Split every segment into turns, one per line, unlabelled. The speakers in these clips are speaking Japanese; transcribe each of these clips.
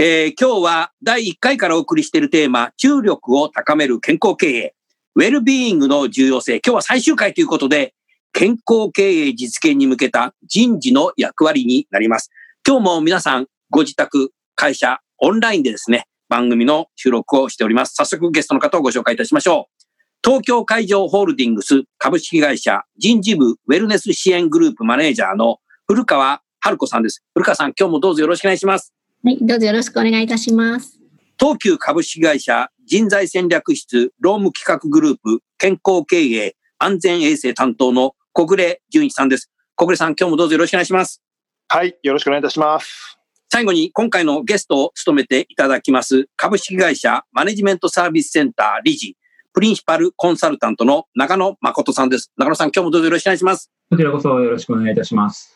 えー、今日は第1回からお送りしているテーマ、注力を高める健康経営、ウェルビーイングの重要性。今日は最終回ということで、健康経営実現に向けた人事の役割になります。今日も皆さん、ご自宅、会社、オンラインでですね、番組の収録をしております。早速ゲストの方をご紹介いたしましょう。東京海上ホールディングス株式会社人事部ウェルネス支援グループマネージャーの古川春子さんです。古川さん、今日もどうぞよろしくお願いします。
はい、どうぞよろしくお願いいたします。
東急株式会社人材戦略室労務企画グループ健康経営安全衛生担当の小暮淳一さんです。小暮さん、今日もどうぞよろしくお願いします。
はい、よろしくお願いいたします。
最後に今回のゲストを務めていただきます株式会社マネジメントサービスセンター理事プリンシパルコンサルタントの中野誠さんです。中野さん、今日もどうぞよろしくお願いします。
こちらこそよろしくお願いいたします。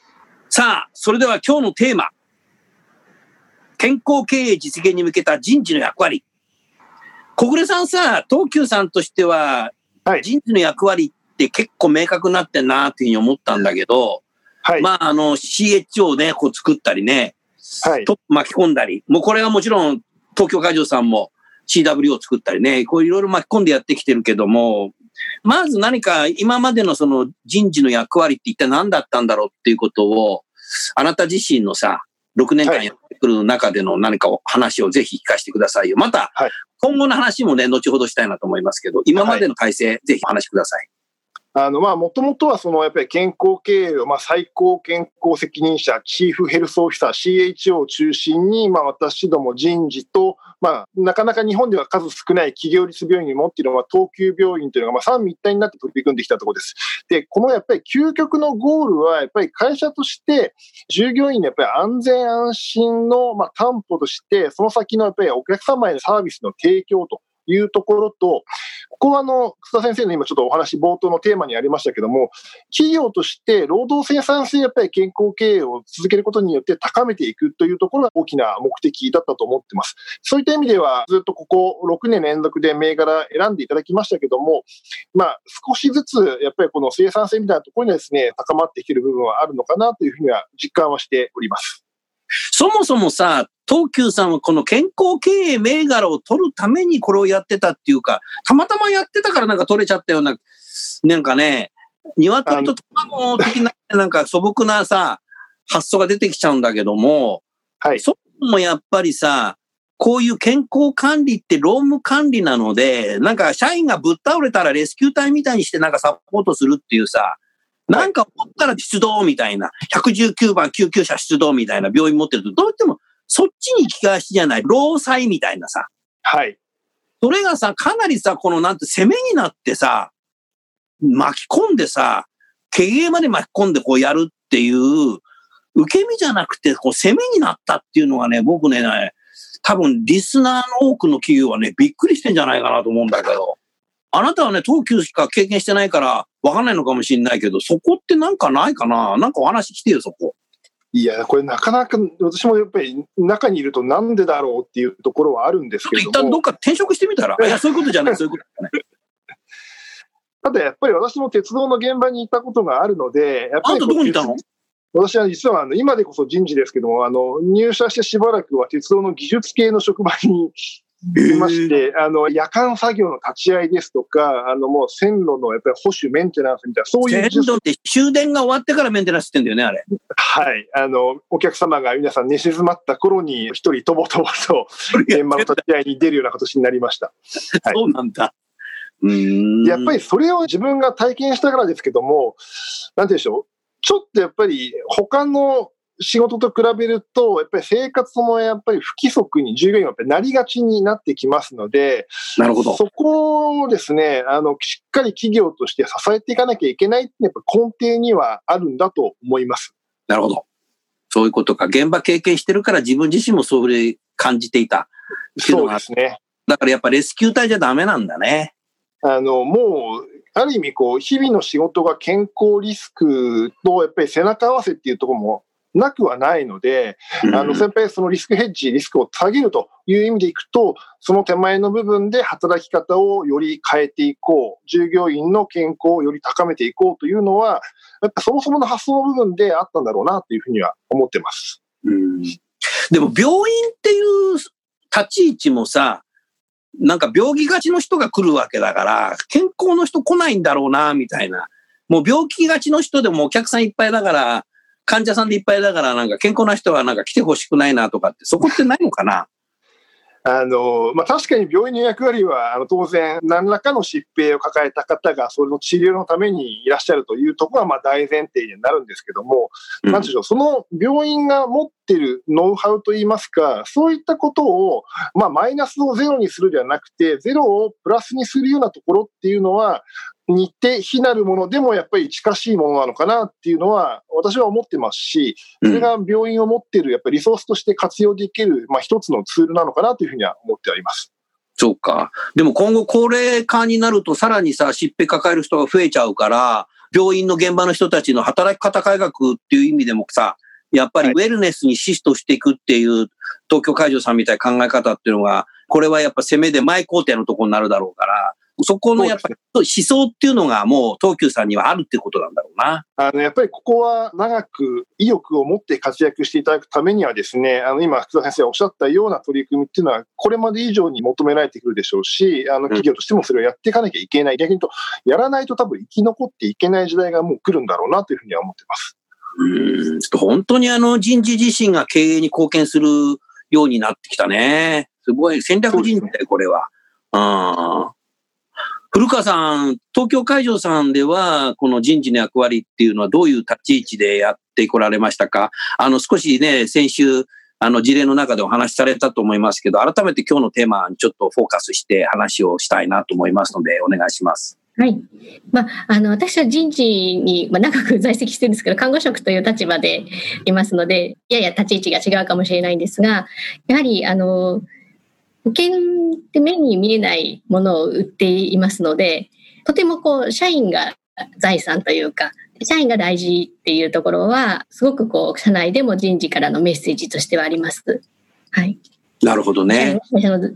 さあ、それでは今日のテーマ、健康経営実現に向けた人事の役割。小暮さんさ、東急さんとしては、人事の役割って結構明確になってんなっていうふうに思ったんだけど、はい、まあ、あの、CH をね、こう作ったりね、はい、と巻き込んだり、もうこれはもちろん東京会場さんも CW を作ったりね、こういろいろ巻き込んでやってきてるけども、まず何か今までのその人事の役割って一体何だったんだろうっていうことを、あなた自身のさ、6年間やってくる中での何か話をぜひ聞かせてくださいよ。また、今後の話もね、後ほどしたいなと思いますけど、今までの改正、ぜひお話しください。
あの、まあ、もともとは、その、やっぱり健康経営を、まあ、最高健康責任者、チーフヘルスオフィサー、CHO を中心に、まあ、私ども人事と、まあ、なかなか日本では数少ない企業立病院に持っているのは、東急病院というのが、まあ、三位一体になって取り組んできたところです。で、このやっぱり究極のゴールは、やっぱり会社として、従業員のやっぱり安全安心の、まあ、担保として、その先のやっぱりお客様へのサービスの提供というところと、ここはあの、草田先生の今ちょっとお話冒頭のテーマにありましたけども、企業として労働生産性やっぱり健康経営を続けることによって高めていくというところが大きな目的だったと思ってます。そういった意味では、ずっとここ6年連続で銘柄選んでいただきましたけども、まあ、少しずつやっぱりこの生産性みたいなところにですね、高まってきている部分はあるのかなというふうには実感はしております。
そもそもさ、東急さんはこの健康経営銘柄を取るためにこれをやってたっていうか、たまたまやってたからなんか取れちゃったような、なんかね、鶏と卵的な、なんか素朴なさ、発想が出てきちゃうんだけども、はい。そももやっぱりさ、こういう健康管理って労務管理なので、なんか社員がぶっ倒れたらレスキュー隊みたいにしてなんかサポートするっていうさ、なんか思ったら出動みたいな、119番救急車出動みたいな病院持ってると、どうしてもそっちに気がしじゃない、労災みたいなさ。
はい。
それがさ、かなりさ、このなんて攻めになってさ、巻き込んでさ、経営まで巻き込んでこうやるっていう、受け身じゃなくて、こう攻めになったっていうのがね、僕ね、多分リスナーの多くの企業はね、びっくりしてんじゃないかなと思うんだけど。あなたはね、東急しか経験してないから、わかんないのかもしれないけど、そこってなんかないかな？なんかお話来てよ、そこ。
いや、これなかなか、私もやっぱり中にいるとなんでだろうっていうところはあるんですけど
一旦どっか転職してみたらいや、そういうことじゃない、そういうことじゃない。
ただやっぱり私も鉄道の現場にいたことがあるので、やっぱり。
あんたどこにいたの？
私は実はあの今でこそ人事ですけども、あの入社してしばらくは鉄道の技術系の職場にいまして、あの、夜間作業の立ち会いですとか、あの、もう線路のやっぱり保守、メンテナンスみたいな、そういう。
線路って終電が終わってからメンテナンスしてんだよね、あれ。
はい。あの、お客様が皆さん寝静まった頃に、一人とぼとぼと、現場の立ち会いに出るような形になりました。
はい、そうなんだ。
やっぱりそれを自分が体験したからですけども、なんて言うんでしょう。ちょっとやっぱり他の仕事と比べると、やっぱり生活もやっぱり不規則に従業員はやっぱりなりがちになってきますので、
なるほど。
そこをですね、あの、しっかり企業として支えていかなきゃいけないってやっぱ根底にはあるんだと思います。
なるほど。そういうことか。現場経験してるから自分自身もそういう感じていた。
そうですね。
だからやっぱレスキュー隊じゃダメなんだね。
あの、もう、ある意味、こう、日々の仕事が健康リスクと、やっぱり背中合わせっていうところもなくはないので、あの、先輩そのリスクヘッジ、リスクを下げるという意味でいくと、その手前の部分で働き方をより変えていこう、従業員の健康をより高めていこうというのは、やっぱそもそもの発想の部分であったんだろうなというふうには思ってます。
うん、でも病院っていう立ち位置もさ、なんか病気がちの人が来るわけだから、健康の人来ないんだろうな、みたいな。もう病気がちの人でもお客さんいっぱいだから、患者さんでいっぱいだから、なんか健康な人はなんか来てほしくないなとかって、そこってないのかな？
あの、まあ、確かに病院の役割は、あの、当然、何らかの疾病を抱えた方が、それの治療のためにいらっしゃるというところは、まあ、大前提になるんですけども、うん、なんでしょう、その病院が持ってるノウハウといいますか、そういったことを、まあ、マイナスをゼロにするではなくて、ゼロをプラスにするようなところっていうのは、似て非なるものでもやっぱり近しいものなのかなっていうのは私は思ってますし、それが病院を持っているやっぱりリソースとして活用できる、まあ、一つのツールなのかなというふうには思っております。
そうか。でも今後高齢化になるとさらにさ、疾病抱える人が増えちゃうから、病院の現場の人たちの働き方改革っていう意味でもさ、やっぱりウェルネスにシフトしていくっていう東京会場さんみたいな考え方っていうのが、これはやっぱ攻めで前工程のところになるだろうから、そこのやっぱり思想っていうのがもう東急さんにはあるってことなんだろうな。
あの、やっぱりここは長く意欲を持って活躍していただくためにはですね、あの、今、福田先生がおっしゃったような取り組みっていうのは、これまで以上に求められてくるでしょうし、あの、企業としてもそれをやっていかなきゃいけない。うん、逆に言うと、やらないと多分生き残っていけない時代がもう来るんだろうなというふうには思ってます。
うん、本当にあの人事自身が経営に貢献するようになってきたね。すごい戦略人事だよ、これは。うん。古川さん、東京会場さんでは、この人事の役割っていうのはどういう立ち位置でやってこられましたか？あの、少しね、先週、あの事例の中でお話しされたと思いますけど、改めて今日のテーマにちょっとフォーカスして話をしたいなと思いますので、お願いします。
はい。まあ、あの、私は人事に、まあ、長く在籍してるんですけど、看護職という立場でいますので、やや立ち位置が違うかもしれないんですが、やはり、あの、保険って目に見えないものを売っていますので、とてもこう、社員が財産というか、社員が大事っていうところは、すごくこう、社内でも人事からのメッセージとしてはあります。はい。
なるほどね。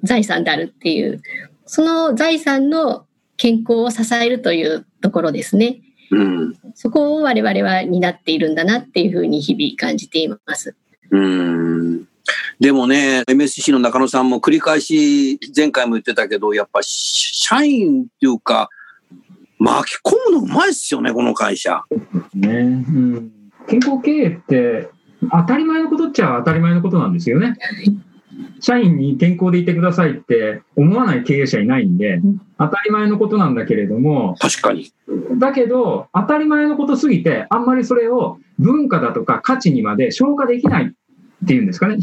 財産であるっていう、その財産の健康を支えるというところですね。
うん、
そこを我々は担っているんだなっていうふうに日々感じています。
うんでもね、MSC の中野さんも繰り返し前回も言ってたけど、やっぱ社員っていうか、巻き込むのうまいっすよね、この会社。
ね、うん。健康経営って当たり前のことっちゃ当たり前のことなんですよね。社員に健康でいてくださいって思わない経営者いないんで、当たり前のことなんだけれども、
確かに。
だけど、当たり前のことすぎて、あんまりそれを文化だとか価値にまで消化できないっていうんですかね。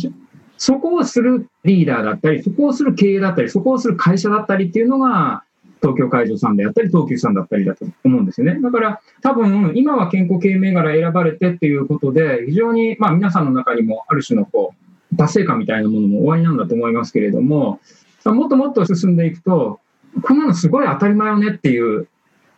そこをするリーダーだったり、そこをする経営だったり、そこをする会社だったりっていうのが、東京海上さんであったり、東急さんだったりだと思うんですよね。だから多分、今は健康経営銘柄選ばれてっていうことで、非常に、まあ皆さんの中にもある種のこう、達成感みたいなものもおありなんだと思いますけれども、もっともっと進んでいくと、こんなのすごい当たり前よねっていう、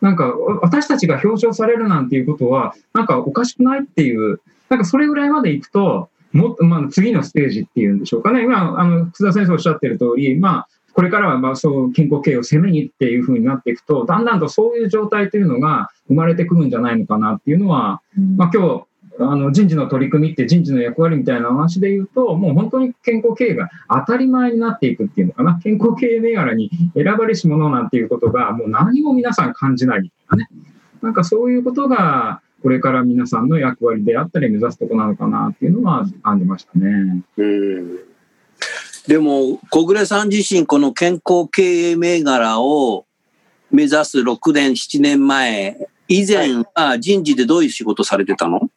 なんか私たちが表彰されるなんていうことは、なんかおかしくないっていう、なんかそれぐらいまでいくと、もっと、まあ、次のステージっていうんでしょうかね。今、あの、楠田先生おっしゃってる通り、まあ、これからはまあそう健康経営を攻めにっていうふうになっていくと、だんだんとそういう状態というのが生まれてくるんじゃないのかなっていうのは、まあ今日、あの人事の取り組みって人事の役割みたいな話で言うと、もう本当に健康経営が当たり前になっていくっていうのかな。健康経営銘柄に選ばれし者なんていうことがもう何も皆さん感じないみたいなね。なんかそういうことが、これから皆さんの役割であったり目指すとこなのかなっていうのは感じましたね。
うんでも小暮さん自身この健康経営銘柄を目指す6年、7年前、以前は人事でどういう仕事されてたの、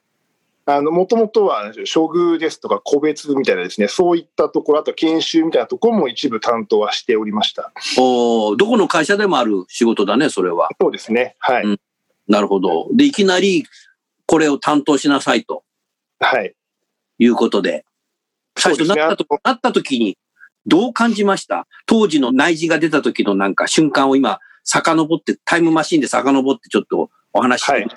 あの、もともとは、処遇ですとか、個別みたいなですね、そういったところ、あと研修みたいなところも一部担当はしておりました。
おどこの会社でもある仕事だね、それは。
そうですね。はい。うん、
なるほど。で、いきなり、これを担当しなさいと。
はい。
いうことで。最初なったと、ね、なった時に、どう感じました？当時の内示が出た時のなんか瞬間を今、遡って、タイムマシンで遡ってちょっとお話し
て、はい、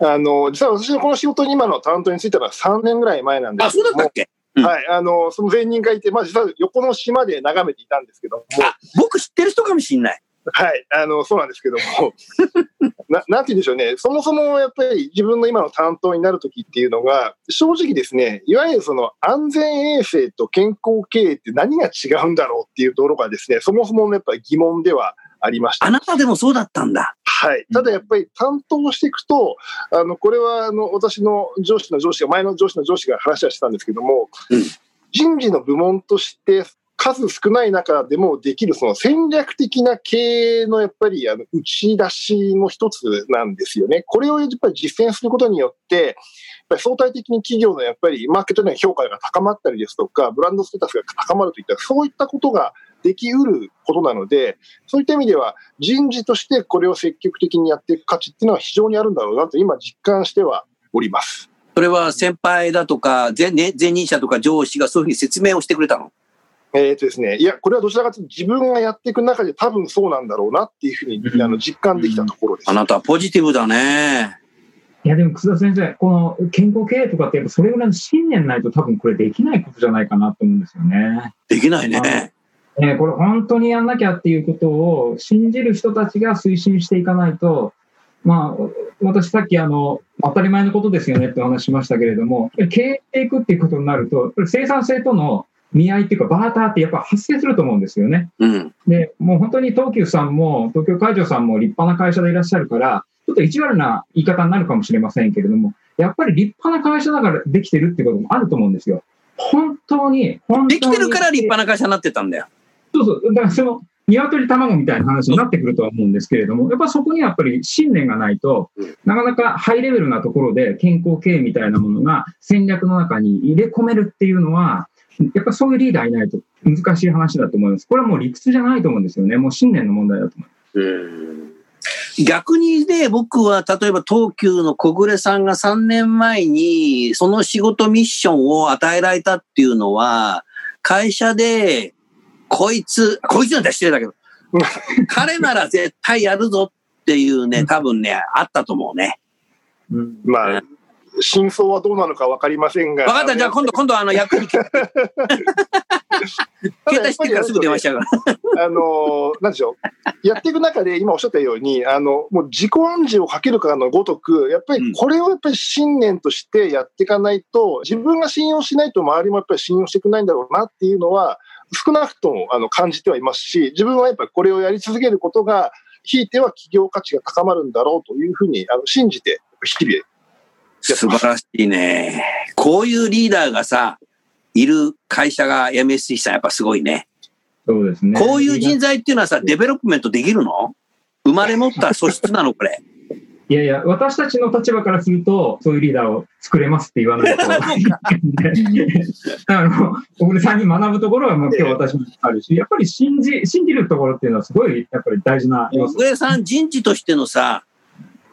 あの、実は私のこの仕事に今の担当についたのは3年ぐらい前なんです
けどあ、そうだったっけ、
うん、はい、あの、その前任がいて、まあ実は横の島で眺めていたんですけども。
あ、僕知ってる人かもしんない。
はい、あの、そうなんですけども、ななんて言うんでしょうね、そもそもやっぱり自分の今の担当になるときっていうのが、正直ですね、いわゆるその安全衛生と健康経営って何が違うんだろうっていうところがですね、そもそもやっぱり疑問ではありました。
あなたでもそうだったんだ。
はい。ただやっぱり担当していくと、あの、これはあの、私の上司の上司が、前の上司の上司が話はしてたんですけども、うん、人事の部門として数少ない中でもできるその戦略的な経営のやっぱりあの打ち出しの一つなんですよね。これをやっぱり実践することによって、やっぱり相対的に企業のやっぱりマーケットでの評価が高まったりですとか、ブランドステータスが高まるといった、そういったことができうることなので、そういった意味では人事としてこれを積極的にやっていく価値っていうのは非常にあるんだろうなと今実感してはおります。
それは先輩だとか前、ね、前任者とか上司がそういうふうに説明をしてくれたの？
えっ、ー、とですね、いや、これはどちらかというと自分がやっていく中で多分そうなんだろうなっていうふうに、あの実感できたところです。
あなたはポジティブだね。
いや、でも、楠田先生、この健康経営とかって、それぐらいの信念ないと多分これできないことじゃないかなと思うんですよね。
できないね。
えこれ本当にやんなきゃっていうことを信じる人たちが推進していかないと、まあ、私さっきあの、当たり前のことですよねってお話しましたけれども、経営していくっていうことになると、生産性との見合いっていうか、バーターってやっぱ発生すると思うんですよね。
うん、
で、もう本当に東急さんも、東京海上さんも立派な会社でいらっしゃるから、ちょっと意地悪な言い方になるかもしれませんけれども、やっぱり立派な会社だからできてるってこともあると思うんですよ。本当に、本当に。
できてるから立派な会社になってたんだよ。
そうそう。だからその、鶏卵みたいな話になってくるとは思うんですけれども、やっぱそこにやっぱり信念がないと、なかなかハイレベルなところで健康経営みたいなものが戦略の中に入れ込めるっていうのは、やっぱそういうリーダーいないと難しい話だと思います。これはもう理屈じゃないと思うんですよね。もう信念の問題だと思います。
逆にね、僕は例えば東急の小暮さんが3年前にその仕事ミッションを与えられたっていうのは、会社で、こいつ、こいつなんて失礼だけど、彼なら絶対やるぞっていうね、多分ね、あったと思うね。
うん、まあ、真相はどうなのか分かりませんが。
分かった、じゃあ今度、今度あの役に。携帯してからすぐ電話しちゃうから。
あの、なんでしょう。やっていく中で、今おっしゃったように、あの、もう自己暗示をかけるかのごとく、やっぱりこれをやっぱり信念としてやっていかないと、自分が信用しないと周りもやっぱり信用してくれないんだろうなっていうのは、少なくともあの感じてはいますし、自分はやっぱりこれをやり続けることが、ひいては企業価値が高まるんだろうというふうにあの信じて、日々
素晴らしいね。こういうリーダーがさ、いる会社が MSC さんやっぱすごいね。
そうですね。
こういう人材っていうのはさ、 development できるの？生まれ持った素質なのこれ。
いやいや、私たちの立場からすると、そういうリーダーを作れますって言わないと。あの、小暮さんに学ぶところはもう今日私もあるし、やっぱり信じ、信じるところっていうのはすごい、やっぱり大事な
小暮さん、人事としてのさ、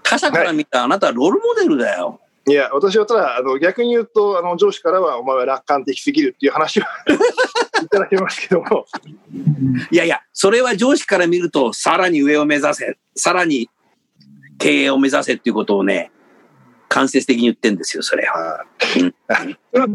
他者から見たあなたはロールモデルだよ。
いや、私はただ、あの逆に言うと、あの上司からは、お前は楽観的すぎるっていう話を いただけますけども。
いやいや、それは上司から見ると、さらに上を目指せ、さらに経営を目指せっていうことをね、間接的に言ってんですよ、それは。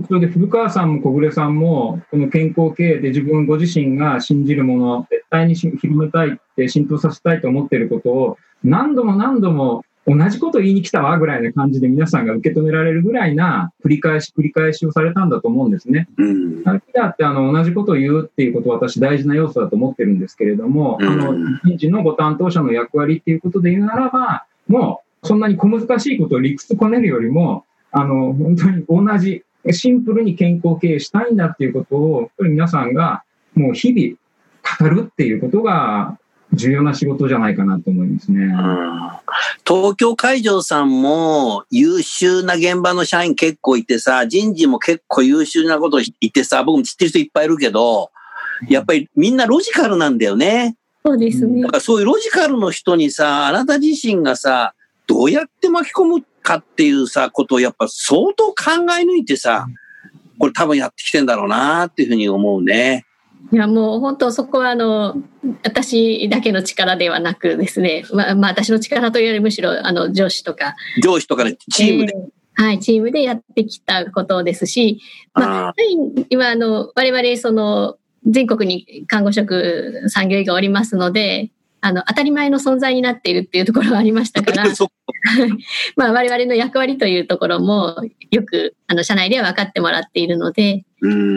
それで古川さんも小暮さんも、この健康経営で自分ご自身が信じるもの、絶対に広めたいって浸透させたいと思っていることを、何度も何度も同じこと言いに来たわぐらいな感じで皆さんが受け止められるぐらいな繰り返し繰り返しをされたんだと思うんですね。
うん。
だってあの同じことを言うっていうことは私大事な要素だと思ってるんですけれども、うん、あの人事のご担当者の役割っていうことで言うならば、もうそんなに小難しいことを理屈こねるよりも、あの本当に同じシンプルに健康経営したいんだっていうことを、皆さんがもう日々語るっていうことが重要な仕事じゃないかなと思いますね。
東京会場さんも優秀な現場の社員結構いてさ、人事も結構優秀なこと言ってさ、僕も知ってる人いっぱいいるけど、やっぱりみんなロジカルなんだよね。
そうですね。
だからそういうロジカルの人にさ、あなた自身がさ、どうやって巻き込むかっていうさ、ことをやっぱ相当考え抜いてさ、これ多分やってきてんだろうなっていうふうに思うね。
いやもう本当そこはあの私だけの力ではなくですね、まあ、まあ私の力というよりむしろあの上司とか。
上司とかでチームで、
えー、はいチームでやってきたことですし、まあ、今あの我々その全国に看護職産業医がおりますのであの当たり前の存在になっているっていうところがありましたから まあ我々の役割というところもよくあの社内では分かってもらっているので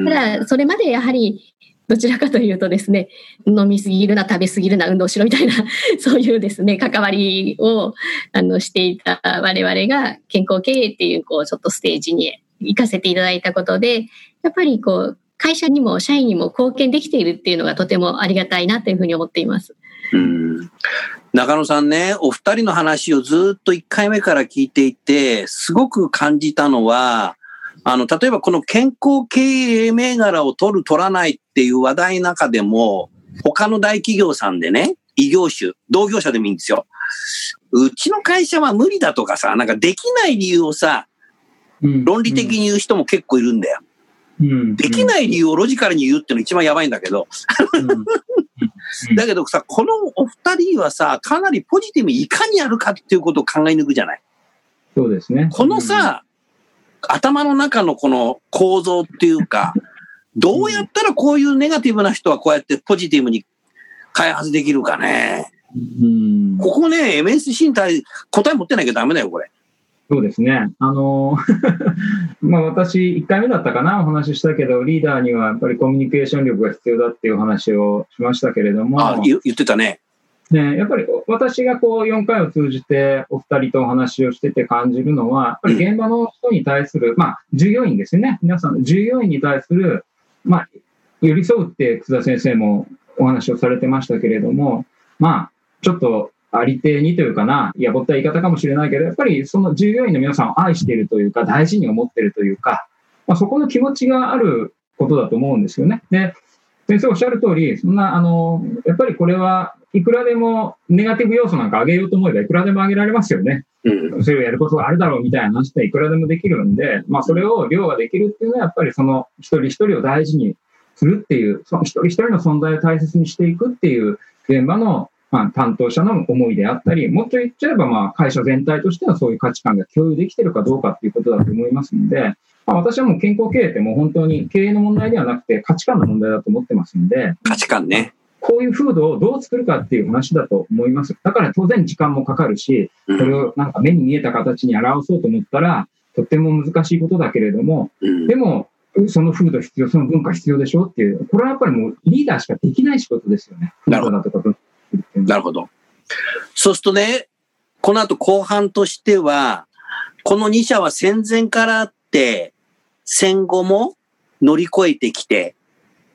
ただそれまでやはりどちらかというとですね、飲みすぎるな、食べすぎるな、運動しろみたいな、そういうですね、関わりをあのしていた我々が健康経営っていう、こう、ちょっとステージに行かせていただいたことで、やっぱりこう、会社にも社員にも貢献できているっていうのがとてもありがたいなというふうに思っています。
うん中野さんね、お二人の話をずっと1回目から聞いていて、すごく感じたのは、あの、例えばこの健康経営銘柄を取る、取らないっていう話題の中でも、他の大企業さんでね、異業種、同業者でもいいんですよ。うちの会社は無理だとかさ、なんかできない理由をさ、論理的に言う人も結構いるんだよ。うん、できない理由をロジカルに言うっていうの一番やばいんだけど。だけどさ、このお二人はさ、かなりポジティブにいかにやるかっていうことを考え抜くじゃない？
そうですね。
このさ、頭の中のこの構造っていうか、どうやったらこういうネガティブな人はこうやってポジティブに開発できるかね。うんここね、MSC に対答え持ってなきゃダメだよ、これ。
そうですね。あの まあ私、1回目だったかな、お話ししたけど、リーダーにはやっぱりコミュニケーション力が必要だっていう話をしましたけれども。
あ、言ってたね。
ね、やっぱり私がこう4回を通じてお二人とお話をしてて感じるのは、やっぱり現場の人に対する、まあ、従業員ですよね。皆さん、従業員に対する、まあ、寄り添うって楠田先生もお話をされてましたけれども、まあ、ちょっとありていにというかな、いや、ぼった言い方かもしれないけど、やっぱりその従業員の皆さんを愛しているというか、大事に思っているというか、まあ、そこの気持ちがあることだと思うんですよね。で、先生おっしゃる通り、そんな、あの、やっぱりこれはいくらでもネガティブ要素なんか上げようと思えばいくらでも上げられますよね。うん、それをやることがあるだろうみたいな話っていくらでもできるんで、まあそれを量ができるっていうのはやっぱりその一人一人を大事にするっていう、その一人一人の存在を大切にしていくっていう現場のまあ、担当者の思いであったり、もっと言っちゃえば、まあ、会社全体としてはそういう価値観が共有できているかどうかっていうことだと思いますので、まあ、私はもう健康経営ってもう本当に経営の問題ではなくて価値観の問題だと思ってますので。
価値観ね。
こういう風土をどう作るかっていう話だと思います。だから当然時間もかかるし、それをなんか目に見えた形に表そうと思ったら、とっても難しいことだけれども、でも、その風土必要、その文化必要でしょっていう、これはやっぱりもうリーダーしかできない仕事ですよね。
なるほど。なるほど。そうするとね、この後後半としては、この2社は戦前からあって、戦後も乗り越えてきて、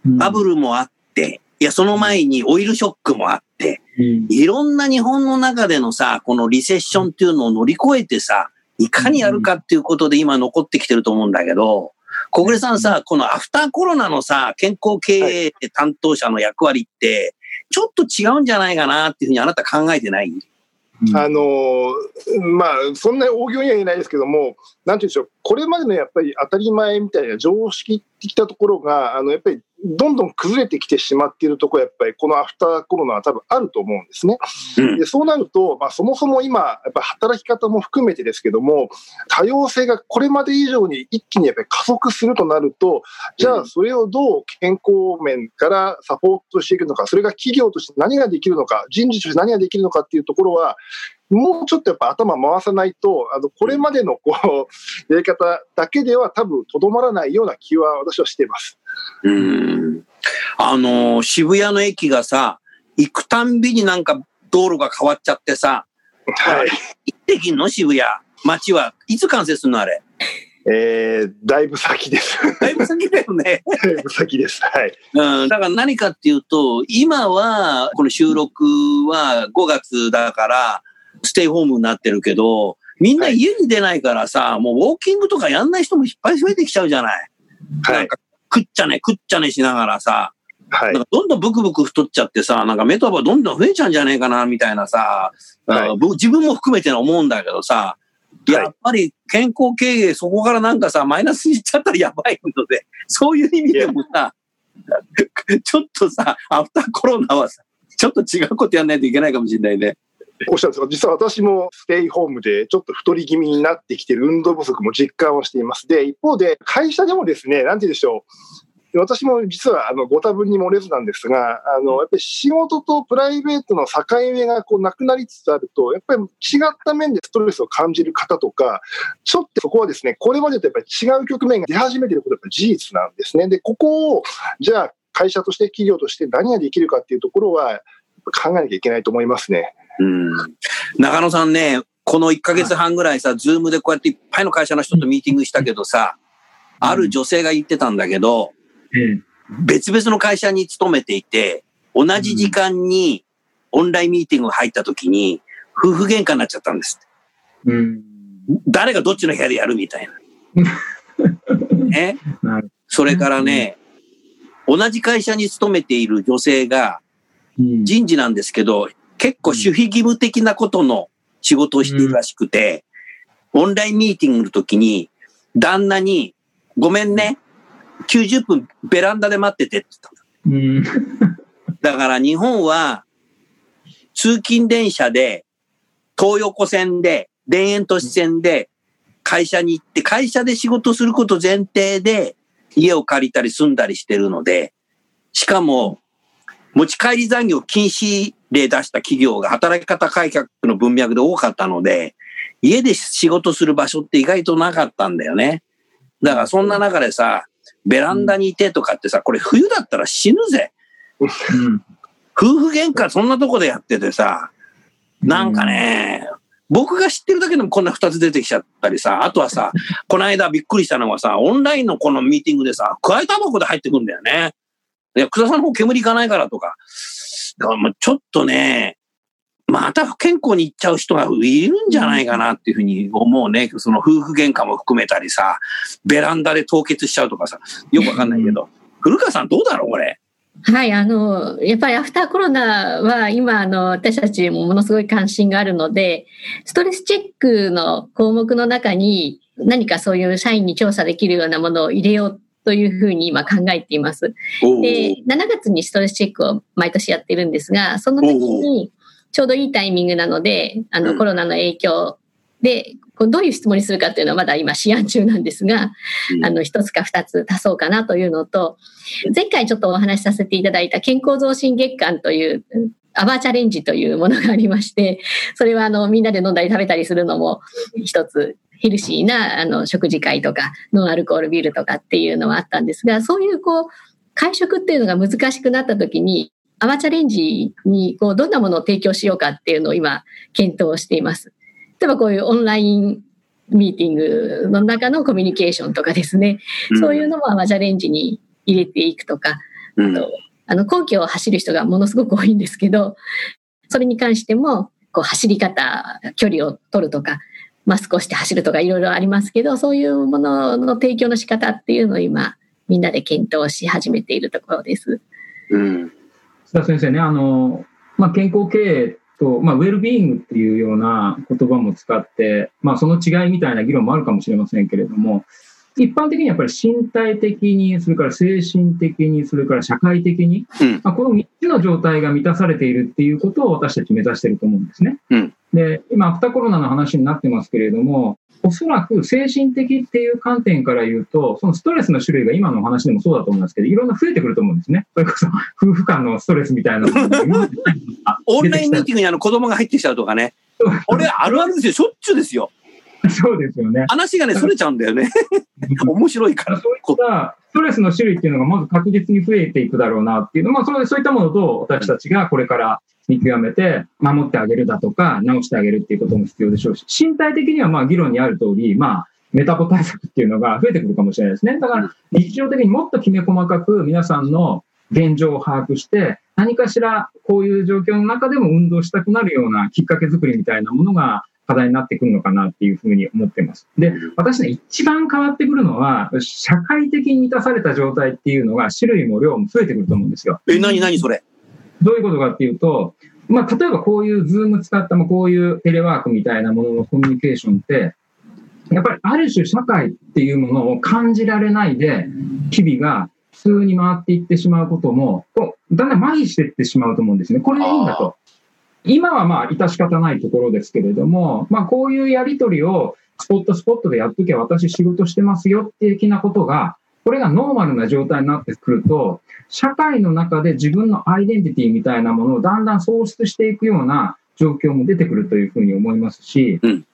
バブルもあって、いや、その前にオイルショックもあって、いろんな日本の中でのさ、このリセッションっていうのを乗り越えてさ、いかにやるかっていうことで今残ってきてると思うんだけど、小暮さんさ、このアフターコロナのさ、健康経営担当者の役割って、ちょっと違うんじゃないかなっていうふうにあなた考えてない？
あのまあ、そんな大行には言えないですけども、なんていうんでしょう、これまでのやっぱり当たり前みたいな常識的なところが、あのやっぱりどんどん崩れてきてしまっているところやっぱりこのアフターコロナは多分あると思うんですね。でそうなると、まあ、そもそも今、やっぱ働き方も含めてですけども、多様性がこれまで以上に一気にやっぱり加速するとなると、じゃあそれをどう健康面からサポートしていくのか、それが企業として何ができるのか、人事として何ができるのかっていうところは、もうちょっとやっぱ頭回さないと、あのこれまでのこうやり方だけでは多分とどまらないような気は私はしています。
うんあの渋谷の駅がさ、行くたんびになんか道路が変わっちゃってさ、
はい。
行ってきんの？渋谷。街はいつ完成するのあれ？
えー、だいぶ先です。
だいぶ先だよね。
だいぶ先です。はい。
うん、だから何かっていうと、今は、この収録は5月だから、ステイホームになってるけど、みんな家に出ないからさ、はい、もうウォーキングとかやんない人もいっぱい増えてきちゃうじゃない。はい。なんか食っちゃね、食っちゃねしながらさ、はい。なんかどんどんブクブク太っちゃってさ、なんかメタボどんどん増えちゃうんじゃねえかな、みたいなさ、はい、自分も含めて思うんだけどさ、やっぱり健康経営、そこからなんかさ、マイナスにいっちゃったらやばいので、そういう意味でもさ、ちょっとさ、アフターコロナはさ、ちょっと違うことやんないといけないかもしれないね。
おっしゃるんですが、実は私もステイホームでちょっと太り気味になってきてる運動不足も実感をしています。で、一方で会社でもですね、なんて言うでしょう、私も実はあのご多分に漏れずなんですが、あのやっぱり仕事とプライベートの境目がこうなくなりつつあると、やっぱり違った面でストレスを感じる方とか、ちょっとそこはですね、これまでとやっぱり違う局面が出始めていることが事実なんですね。で、ここを、じゃあ会社として企業として何ができるかっていうところは、考えなきゃいけないと思いますね。
うん。中野さんね、この1ヶ月半ぐらいさ、ズームでこうやっていっぱいの会社の人とミーティングしたけどさ、ある女性が言ってたんだけど、別々の会社に勤めていて、同じ時間にオンラインミーティングが入った時に、夫婦喧嘩になっちゃったんです。うん、誰がどっちの部屋でやるみたいな。ね、それからね、同じ会社に勤めている女性が、人事なんですけど、結構守秘義務的なことの仕事をしているらしくて、オンラインミーティングの時に、旦那に、ごめんね、90分ベランダで待っててって言っただから日本は通勤電車で東横線で田園都市線で会社に行って会社で仕事すること前提で家を借りたり住んだりしてるので、しかも持ち帰り残業禁止令出した企業が働き方改革の文脈で多かったので、家で仕事する場所って意外となかったんだよね。だからそんな中でさ、ベランダにいてとかってさ、これ冬だったら死ぬぜ。夫婦喧嘩そんなとこでやっててさ、なんかね、僕が知ってるだけでもこんな二つ出てきちゃったりさ、あとはさ、この間びっくりしたのはさ、オンラインのこのミーティングでさ、加えタバコで入ってくんだよね。いや、草さんの方煙いかないからとか。ちょっとね、また不健康に行っちゃう人がいるんじゃないかなっていうふうに思うね。その夫婦喧嘩も含めたりさ、ベランダで凍結しちゃうとかさ、よくわかんないけど。古川さんどうだろうこれ？
はい、あの、やっぱりアフターコロナは今、あの、私たちもものすごい関心があるので、ストレスチェックの項目の中に何かそういう社員に調査できるようなものを入れようというふうに今考えています。で、7月にストレスチェックを毎年やってるんですが、その時に、ちょうどいいタイミングなので、あの、コロナの影響で、どういう質問にするかっていうのはまだ今試案中なんですが、あの、一つか二つ足そうかなというのと、前回ちょっとお話しさせていただいた健康増進月間という、アバーチャレンジというものがありまして、それはあの、みんなで飲んだり食べたりするのも一つヘルシーなあの食事会とか、ノンアルコールビールとかっていうのはあったんですが、そういうこう、会食っていうのが難しくなった時に、アワチャレンジにこうどんなものを提供しようかっていうのを今検討しています。例えばこういうオンラインミーティングの中のコミュニケーションとかですね、うん、そういうのもアワチャレンジに入れていくとか、うん、あとあの皇居を走る人がものすごく多いんですけど、それに関してもこう走り方、距離を取るとか、マスクをして走るとかいろいろありますけど、そういうものの提供の仕方っていうのを今みんなで検討し始めているところです。
うん須田先生ね、あの、まあ、健康経営と、まあ、ウェルビーイングっていうような言葉も使って、まあ、その違いみたいな議論もあるかもしれませんけれども、一般的にやっぱり身体的に、それから精神的に、それから社会的に、うん、まあ、この3つの状態が満たされているっていうことを私たち目指していると思うんですね。うん、で、今、アフターコロナの話になってますけれども、おそらく精神的っていう観点から言うと、そのストレスの種類が今のお話でもそうだと思うんですけど、いろんな増えてくると思うんですね。それこそ夫婦間のストレスみたいな
オンラインミーティングにあの子供が入ってきちゃうとかね。俺、あるあるですよ。しょっちゅうですよ。
そうですよね。
話がね、それちゃうんだよね。面白いから。
そういったストレスの種類っていうのがまず確実に増えていくだろうなっていうまあ、そういったものと私たちがこれから見極めて、守ってあげるだとか、直してあげるっていうことも必要でしょうし、身体的にはまあ議論にある通り、まあ、メタボ対策っていうのが増えてくるかもしれないですね。だから、日常的にもっときめ細かく皆さんの現状を把握して、何かしらこういう状況の中でも運動したくなるようなきっかけ作りみたいなものが課題になってくるのかなっていうふうに思ってます。で、私ね、一番変わってくるのは、社会的に満たされた状態っていうのが種類も量も増えてくると思うんですよ。
え、何何それ？
どういうことかっていうと、まあ、例えばこういうズーム使ったもこういうテレワークみたいなもののコミュニケーションって、やっぱりある種社会っていうものを感じられないで、日々が普通に回っていってしまうことも、だんだん麻痺していってしまうと思うんですね。これでいいんだと。今はまあ、致し方ないところですけれども、まあ、こういうやりとりをスポットスポットでやっとけば私仕事してますよって的なことが、これがノーマルな状態になってくると、社会の中で自分のアイデンティティみたいなものをだんだん喪失していくような状況も出てくるというふうに思いますし、うん、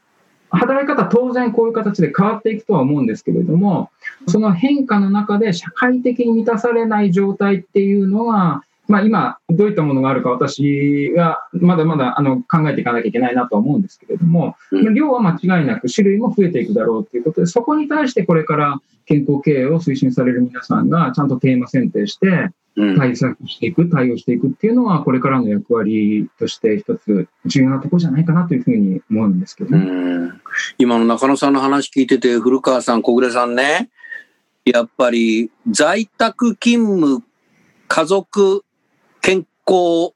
働き方当然こういう形で変わっていくとは思うんですけれども、その変化の中で社会的に満たされない状態っていうのは、まあ、今、どういったものがあるか私がまだまだあの考えていかなきゃいけないなと思うんですけれども、うん、量は間違いなく種類も増えていくだろうということで、そこに対してこれから健康経営を推進される皆さんがちゃんとテーマ選定して、対策していく、対応していくっていうのは、これからの役割として一つ重要なところじゃないかなというふうに思うんですけど、ね、
今の中野さんの話聞いてて、古川さん、小暮さんね、やっぱり在宅勤務、家族健康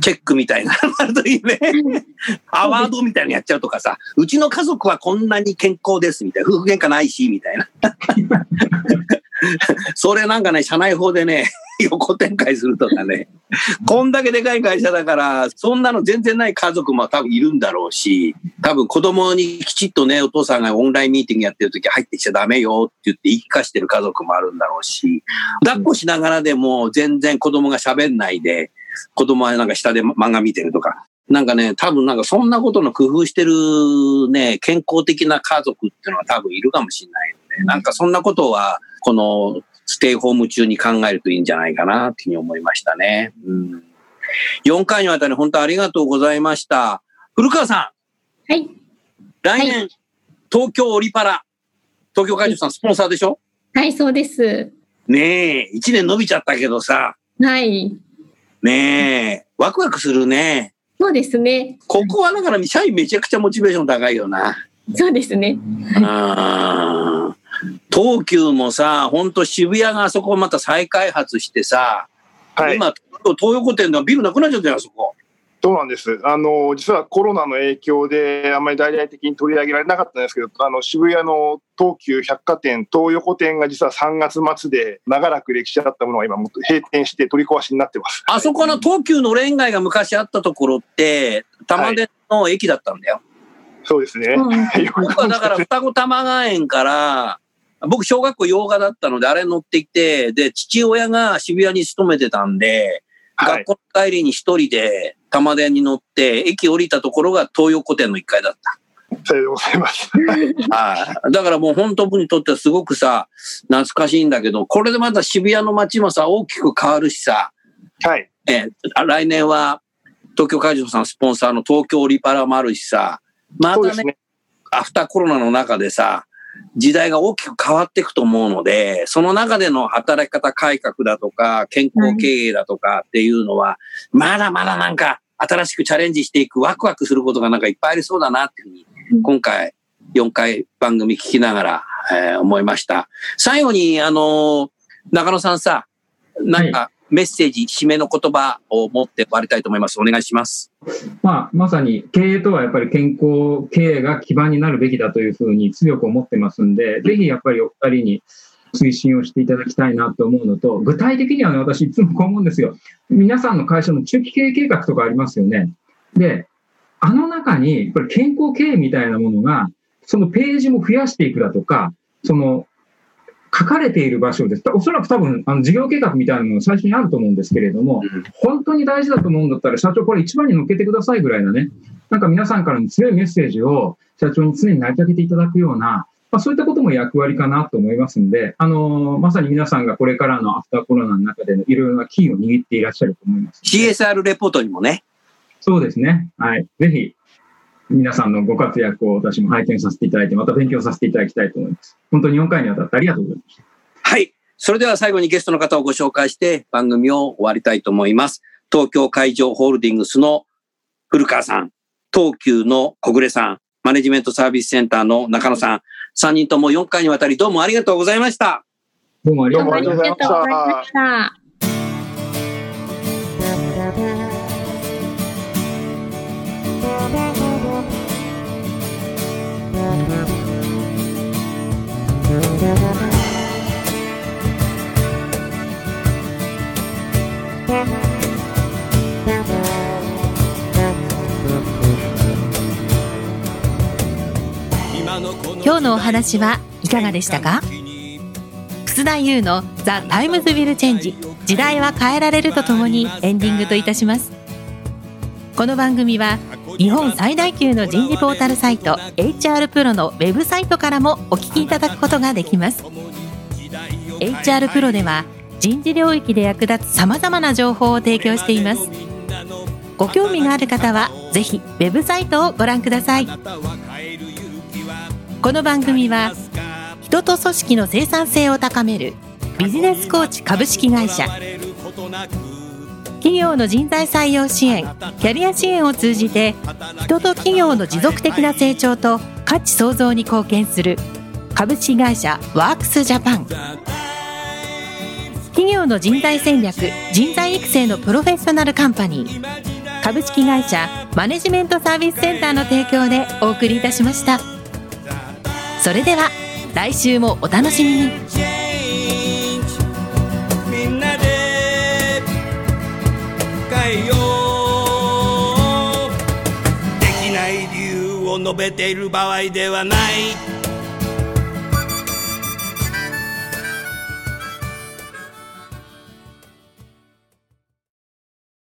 チェックみたいなのあるといいね。アワードみたいなのやっちゃうとかさ、うちの家族はこんなに健康ですみたいな、夫婦喧嘩ないし、みたいな。それなんかね、社内法でね、横展開するとかね、こんだけでかい会社だから、そんなの全然ない家族も多分いるんだろうし、多分子供にきちっとね、お父さんがオンラインミーティングやってる時入ってきちゃダメよって言って言い聞かしてる家族もあるんだろうし、抱っこしながらでも全然子供が喋んないで、子供はなんか下で漫画見てるとか。なんかね、多分なんかそんなことの工夫してるね、健康的な家族っていうのは多分いるかもしれないので、なんかそんなことは、このステイホーム中に考えるといいんじゃないかなっていうふうに思いましたね。うん、4回にわたり本当ありがとうございました。古川さ
ん。はい。
来年、はい、東京オリパラ、東京会場さんスポンサーでしょ？
はい、そうです。
ねえ、1年伸びちゃったけどさ。
はい。
ねえ、ワクワクするね。
そうですね。
ここはだから社員めちゃくちゃモチベーション高いよな。
そうですね。
あ東急もさ、本当渋谷があそこまた再開発してさ、はい、今、東横店ではビルなくなっちゃったよ、あそこ。
そうなんです。あの、実はコロナの影響であんまり大々的に取り上げられなかったんですけど、あの、渋谷の東急百貨店、東横店が実は3月末で長らく歴史あったものが今もっと閉店して取り壊しになってます。
あそこの東急のれん街が昔あったところって、玉出の駅だったんだよ。はい、
そうですね。
僕はだから双子玉川園から、僕小学校洋画だったのであれ乗っていて、で、父親が渋谷に勤めてたんで、学校帰りに一人で玉電に乗って、駅降りたところが東横店の1階だった。
さようございます。
はい。だからもう本当僕にとってはすごくさ、懐かしいんだけど、これでまた渋谷の街もさ、大きく変わるしさ、
はい。
え、来年は東京会場さんスポンサーの東京オリパラもあるしさ、またね、ねアフターコロナの中でさ、時代が大きく変わっていくと思うので、その中での働き方改革だとか、健康経営だとかっていうのは、まだまだなんか新しくチャレンジしていくワクワクすることがなんかいっぱいありそうだなっていうふうに、今回4回番組聞きながら、えー、思いました。最後に、あのー、中野さんさ、なんかメッセージ、締めの言葉を持って終わりたいと思います。お願いします。
まあ、まさに経営とはやっぱり健康経営が基盤になるべきだというふうに強く思ってますんで、ぜひやっぱりお二人に推進をしていただきたいなと思うのと、具体的にはね、私いつもこう思うんですよ。皆さんの会社の中期経営計画とかありますよね。で、あの中に、これ健康経営みたいなものが、そのページも増やしていくだとか、その書かれている場所です。おそらく多分、あの事業計画みたいなのが最初にあると思うんですけれども、本当に大事だと思うんだったら、社長これ一番に乗っけてくださいぐらいなね、なんか皆さんからの強いメッセージを社長に常に投げかけていただくような、まあ、そういったことも役割かなと思いますんで、あのー、まさに皆さんがこれからのアフターコロナの中でのいろいろなキーを握っていらっしゃると思います。
CSR レポートにもね。
そうですね。はい。ぜひ、皆さんのご活躍を私も拝見させていただいて、また勉強させていただきたいと思います。本当に4回にわたってありがとうございました。
はい。それでは最後にゲストの方をご紹介して番組を終わりたいと思います。東京海上ホールディングスの古川さん、東急の小暮さん、マネジメントサービスセンターの中野さん、3人とも4回にわたりどうもありがとうございました。
どうもありがとうございました。
今日のお話はいかがでしたか？楠田祐の「 The Times Will Change 時代は変えられる」とともにエンディングといたします。この番組は日本最大級の人事ポータルサイト HR プロのウェブサイトからもお聞きいただくことができます。HR プロでは人事領域で役立つさまざまな情報を提供しています。ご興味がある方はぜひウェブサイトをご覧ください。この番組は人と組織の生産性を高めるビジネスコーチ株式会社。企業の人材採用支援キャリア支援を通じて人と企業の持続的な成長と価値創造に貢献する株式会社ワークスジャパン。企業の人材戦略人材育成のプロフェッショナルカンパニー。株式会社マネジメントサービスセンターの提供でお送りいたしました。それでは来週もお楽しみに。
述べている場合ではない。